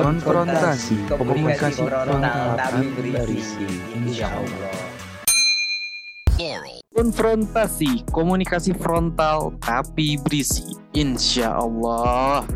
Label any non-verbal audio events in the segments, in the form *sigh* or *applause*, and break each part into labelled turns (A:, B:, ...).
A: Konfrontasi
B: komunikasi frontal tapi
A: berisi,
B: insya Allah.
C: Konfrontasi komunikasi frontal tapi berisi Insya Allah.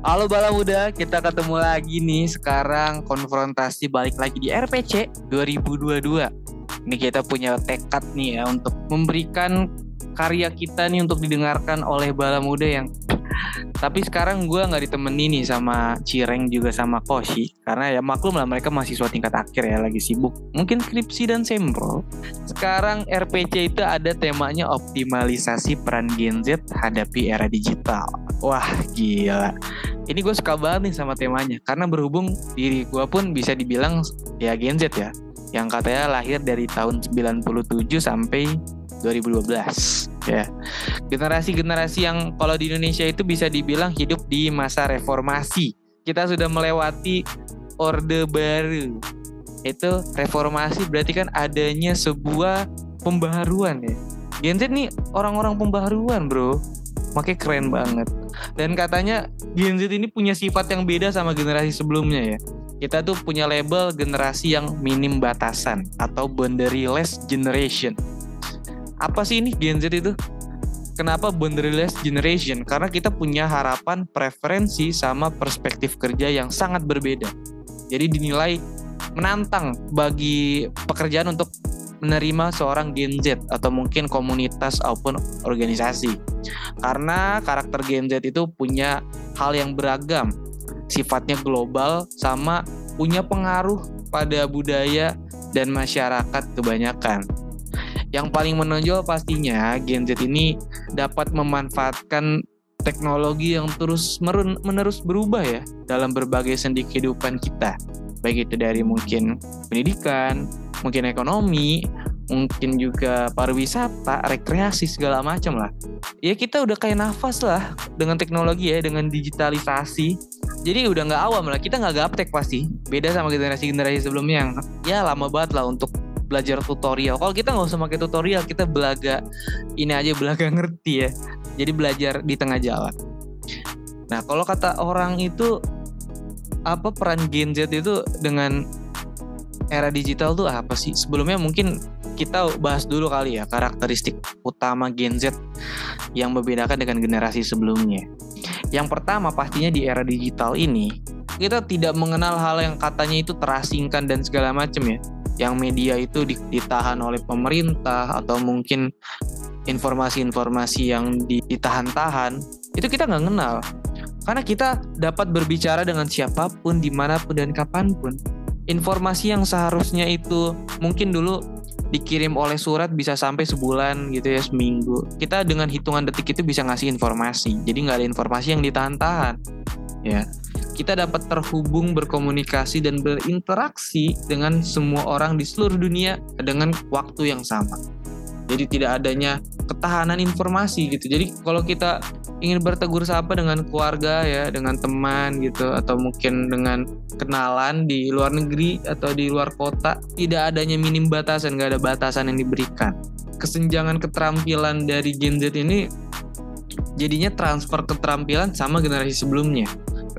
C: Halo Bala Muda, kita ketemu lagi nih sekarang konfrontasi balik lagi di RPC 2022 Ini kita punya tekad nih ya untuk memberikan karya kita nih untuk didengarkan oleh Bala Muda yang tapi sekarang gue nggak ditemani nih sama Cireng juga sama Koshi. Karena ya maklum lah mereka mahasiswa tingkat akhir ya lagi sibuk. Mungkin skripsi dan sempro sekarang RPC itu ada temanya optimalisasi peran Gen Z hadapi era digital. Wah gila. Ini gue suka banget nih sama temanya. Karena berhubung diri gue pun bisa dibilang ya Gen Z ya. Yang katanya lahir dari tahun 97 sampai 2012 ya. Generasi-generasi yang kalau di Indonesia itu bisa dibilang hidup di masa reformasi. Kita sudah melewati orde baru. Itu reformasi berarti kan adanya sebuah pembaharuan ya. Gen Z nih orang-orang pembaharuan bro. Makanya keren banget. Dan katanya Gen Z ini punya sifat yang beda sama generasi sebelumnya ya. Kita tuh punya label generasi yang minim batasan atau boundaryless generation apa sih ini Gen Z itu? Kenapa boundaryless generation? Karena kita punya harapan, preferensi, sama perspektif kerja yang sangat berbeda. Jadi dinilai menantang bagi pekerjaan untuk menerima seorang Gen Z atau mungkin komunitas ataupun organisasi. Karena karakter Gen Z itu punya hal yang beragam, sifatnya global sama punya pengaruh pada budaya dan masyarakat kebanyakan. Yang paling menonjol pastinya Gen Z ini dapat memanfaatkan teknologi yang terus menerus berubah ya dalam berbagai sendi kehidupan kita. Baik itu dari mungkin pendidikan, mungkin ekonomi, mungkin juga pariwisata, rekreasi segala macam lah. Ya kita udah kayak nafas lah dengan teknologi ya, dengan digitalisasi. Jadi udah nggak awam lah, kita nggak gaptek pasti. Beda sama generasi-generasi sebelumnya yang ya lama banget lah untuk belajar tutorial. Kalau kita nggak usah pakai tutorial, kita belaga ini aja belaga *laughs* ngerti ya. Jadi belajar di tengah jalan. Nah, kalau kata orang itu apa peran Gen Z itu dengan era digital tuh apa sih? Sebelumnya mungkin kita bahas dulu kali ya karakteristik utama Gen Z yang membedakan dengan generasi sebelumnya. Yang pertama pastinya di era digital ini kita tidak mengenal hal yang katanya itu terasingkan dan segala macam ya yang media itu ditahan oleh pemerintah atau mungkin informasi-informasi yang ditahan-tahan itu kita nggak kenal. Karena kita dapat berbicara dengan siapa pun di mana pun dan kapan pun. Informasi yang seharusnya itu mungkin dulu dikirim oleh surat bisa sampai sebulan gitu ya seminggu. Kita dengan hitungan detik itu bisa ngasih informasi. Jadi nggak ada informasi yang ditahan-tahan. Ya kita dapat terhubung, berkomunikasi, dan berinteraksi dengan semua orang di seluruh dunia dengan waktu yang sama. Jadi tidak adanya ketahanan informasi gitu. Jadi kalau kita ingin bertegur sapa dengan keluarga ya, dengan teman gitu, atau mungkin dengan kenalan di luar negeri atau di luar kota, tidak adanya minim batasan, nggak ada batasan yang diberikan. Kesenjangan keterampilan dari Gen Z ini jadinya transfer keterampilan sama generasi sebelumnya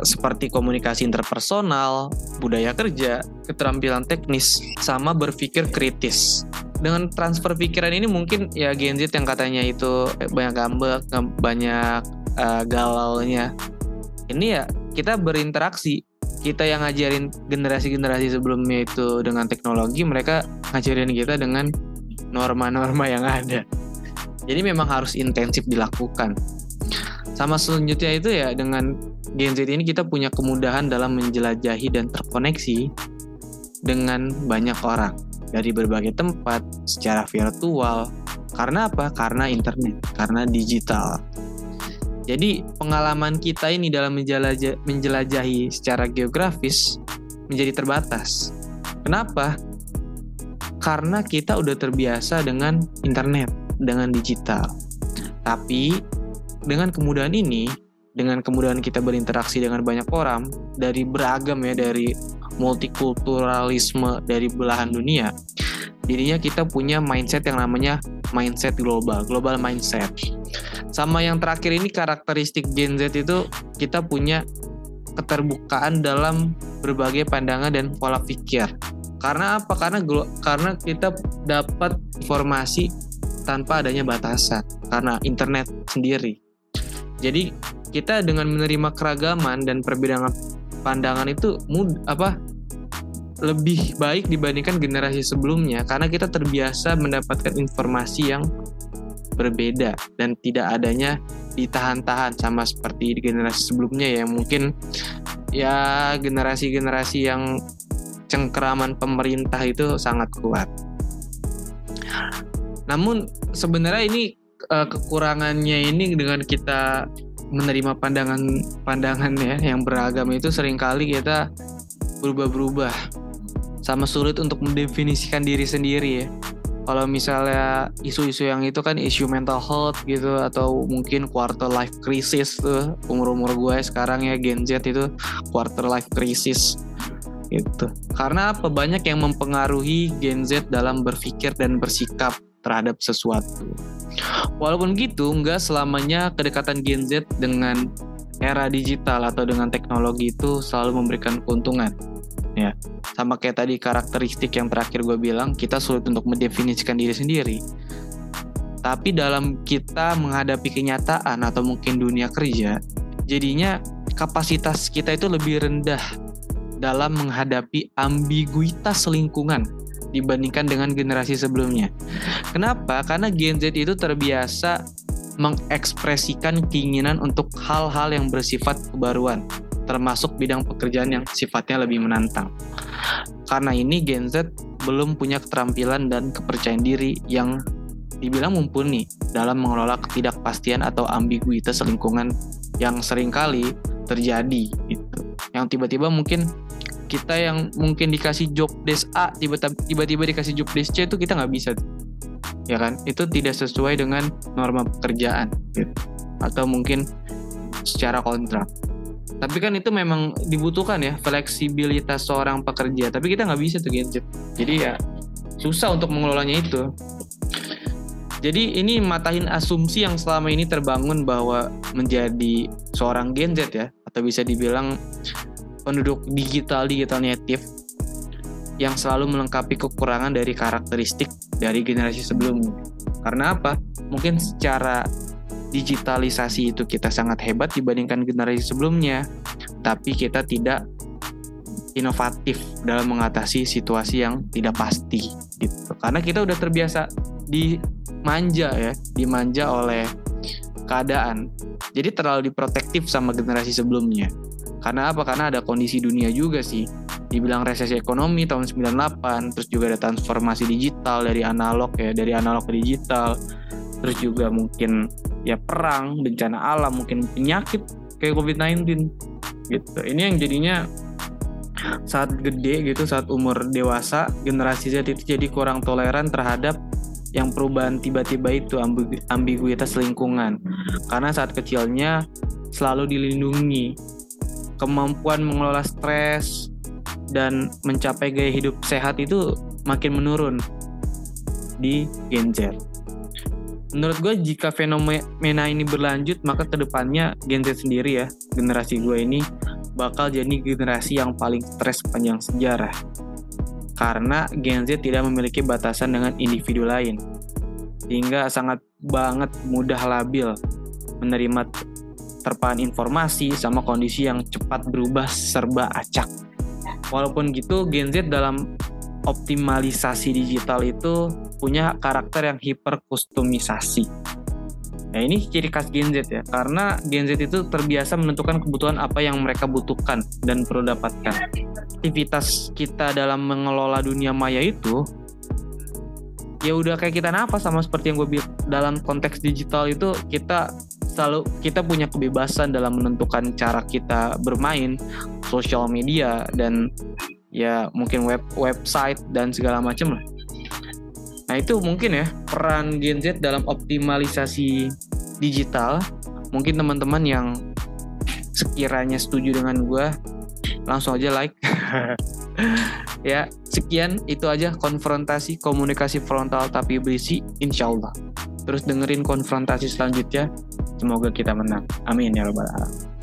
C: seperti komunikasi interpersonal, budaya kerja, keterampilan teknis, sama berpikir kritis. Dengan transfer pikiran ini mungkin ya Gen Z yang katanya itu banyak gambek, banyak uh, galaunya. Ini ya kita berinteraksi. Kita yang ngajarin generasi-generasi sebelumnya itu dengan teknologi, mereka ngajarin kita dengan norma-norma yang ada. Jadi memang harus intensif dilakukan. Sama selanjutnya itu ya dengan Gen Z ini kita punya kemudahan dalam menjelajahi dan terkoneksi dengan banyak orang dari berbagai tempat secara virtual. Karena apa? Karena internet, karena digital. Jadi pengalaman kita ini dalam menjelajah, menjelajahi secara geografis menjadi terbatas. Kenapa? Karena kita udah terbiasa dengan internet, dengan digital. Tapi dengan kemudahan ini, dengan kemudahan kita berinteraksi dengan banyak orang dari beragam ya dari multikulturalisme dari belahan dunia jadinya kita punya mindset yang namanya mindset global global mindset sama yang terakhir ini karakteristik Gen Z itu kita punya keterbukaan dalam berbagai pandangan dan pola pikir. Karena apa? Karena karena kita dapat informasi tanpa adanya batasan karena internet sendiri. Jadi kita dengan menerima keragaman dan perbedaan pandangan itu mud apa lebih baik dibandingkan generasi sebelumnya karena kita terbiasa mendapatkan informasi yang berbeda dan tidak adanya ditahan-tahan sama seperti di generasi sebelumnya ya mungkin ya generasi-generasi yang cengkeraman pemerintah itu sangat kuat. Namun sebenarnya ini uh, kekurangannya ini dengan kita menerima pandangan pandangan ya yang beragam itu sering kali kita berubah-berubah sama sulit untuk mendefinisikan diri sendiri ya. Kalau misalnya isu-isu yang itu kan isu mental health gitu atau mungkin quarter life crisis tuh umur-umur gue sekarang ya Gen Z itu quarter life crisis gitu. Karena apa? Banyak yang mempengaruhi Gen Z dalam berpikir dan bersikap terhadap sesuatu Walaupun gitu, nggak selamanya kedekatan Gen Z dengan era digital atau dengan teknologi itu selalu memberikan keuntungan. Ya, sama kayak tadi karakteristik yang terakhir gue bilang, kita sulit untuk mendefinisikan diri sendiri. Tapi dalam kita menghadapi kenyataan atau mungkin dunia kerja, jadinya kapasitas kita itu lebih rendah dalam menghadapi ambiguitas lingkungan dibandingkan dengan generasi sebelumnya. Kenapa? Karena Gen Z itu terbiasa mengekspresikan keinginan untuk hal-hal yang bersifat kebaruan, termasuk bidang pekerjaan yang sifatnya lebih menantang. Karena ini Gen Z belum punya keterampilan dan kepercayaan diri yang dibilang mumpuni dalam mengelola ketidakpastian atau ambiguitas lingkungan yang sering kali terjadi gitu. Yang tiba-tiba mungkin kita yang mungkin dikasih job desk A tiba-tiba dikasih job desk C itu kita nggak bisa. Ya kan? Itu tidak sesuai dengan norma pekerjaan. Gitu. atau mungkin secara kontrak. Tapi kan itu memang dibutuhkan ya fleksibilitas seorang pekerja. Tapi kita nggak bisa tuh gadget. Jadi ya susah untuk mengelolanya itu. Jadi ini matahin asumsi yang selama ini terbangun bahwa menjadi seorang Gen ya atau bisa dibilang penduduk digital digital native yang selalu melengkapi kekurangan dari karakteristik dari generasi sebelumnya. Karena apa? Mungkin secara digitalisasi itu kita sangat hebat dibandingkan generasi sebelumnya, tapi kita tidak inovatif dalam mengatasi situasi yang tidak pasti gitu. Karena kita udah terbiasa dimanja ya, dimanja oleh keadaan. Jadi terlalu diprotektif sama generasi sebelumnya. Karena apa? Karena ada kondisi dunia juga sih. Dibilang resesi ekonomi tahun 98, terus juga ada transformasi digital dari analog ya, dari analog ke digital. Terus juga mungkin ya perang, bencana alam, mungkin penyakit kayak COVID-19 gitu. Ini yang jadinya saat gede gitu, saat umur dewasa, generasi Z itu jadi kurang toleran terhadap yang perubahan tiba-tiba itu ambiguitas lingkungan. Karena saat kecilnya selalu dilindungi kemampuan mengelola stres dan mencapai gaya hidup sehat itu makin menurun di Gen Z. Menurut gue jika fenomena ini berlanjut maka ke depannya Gen Z sendiri ya generasi gue ini bakal jadi generasi yang paling stres sepanjang sejarah. Karena Gen Z tidak memiliki batasan dengan individu lain. Sehingga sangat banget mudah labil menerima terpaan informasi sama kondisi yang cepat berubah serba acak. Walaupun gitu, Gen Z dalam optimalisasi digital itu punya karakter yang hiper kustomisasi. Nah ini ciri khas Gen Z ya, karena Gen Z itu terbiasa menentukan kebutuhan apa yang mereka butuhkan dan perlu dapatkan. Aktivitas kita dalam mengelola dunia maya itu ya udah kayak kita nafas sama seperti yang gue bilang dalam konteks digital itu kita selalu kita punya kebebasan dalam menentukan cara kita bermain sosial media dan ya mungkin web website dan segala macam lah. Nah itu mungkin ya peran Gen Z dalam optimalisasi digital. Mungkin teman-teman yang sekiranya setuju dengan gue langsung aja like. *laughs* ya sekian itu aja konfrontasi komunikasi frontal tapi berisi insya Allah. Terus dengerin konfrontasi selanjutnya Semoga kita menang. Amin ya rabbal alamin.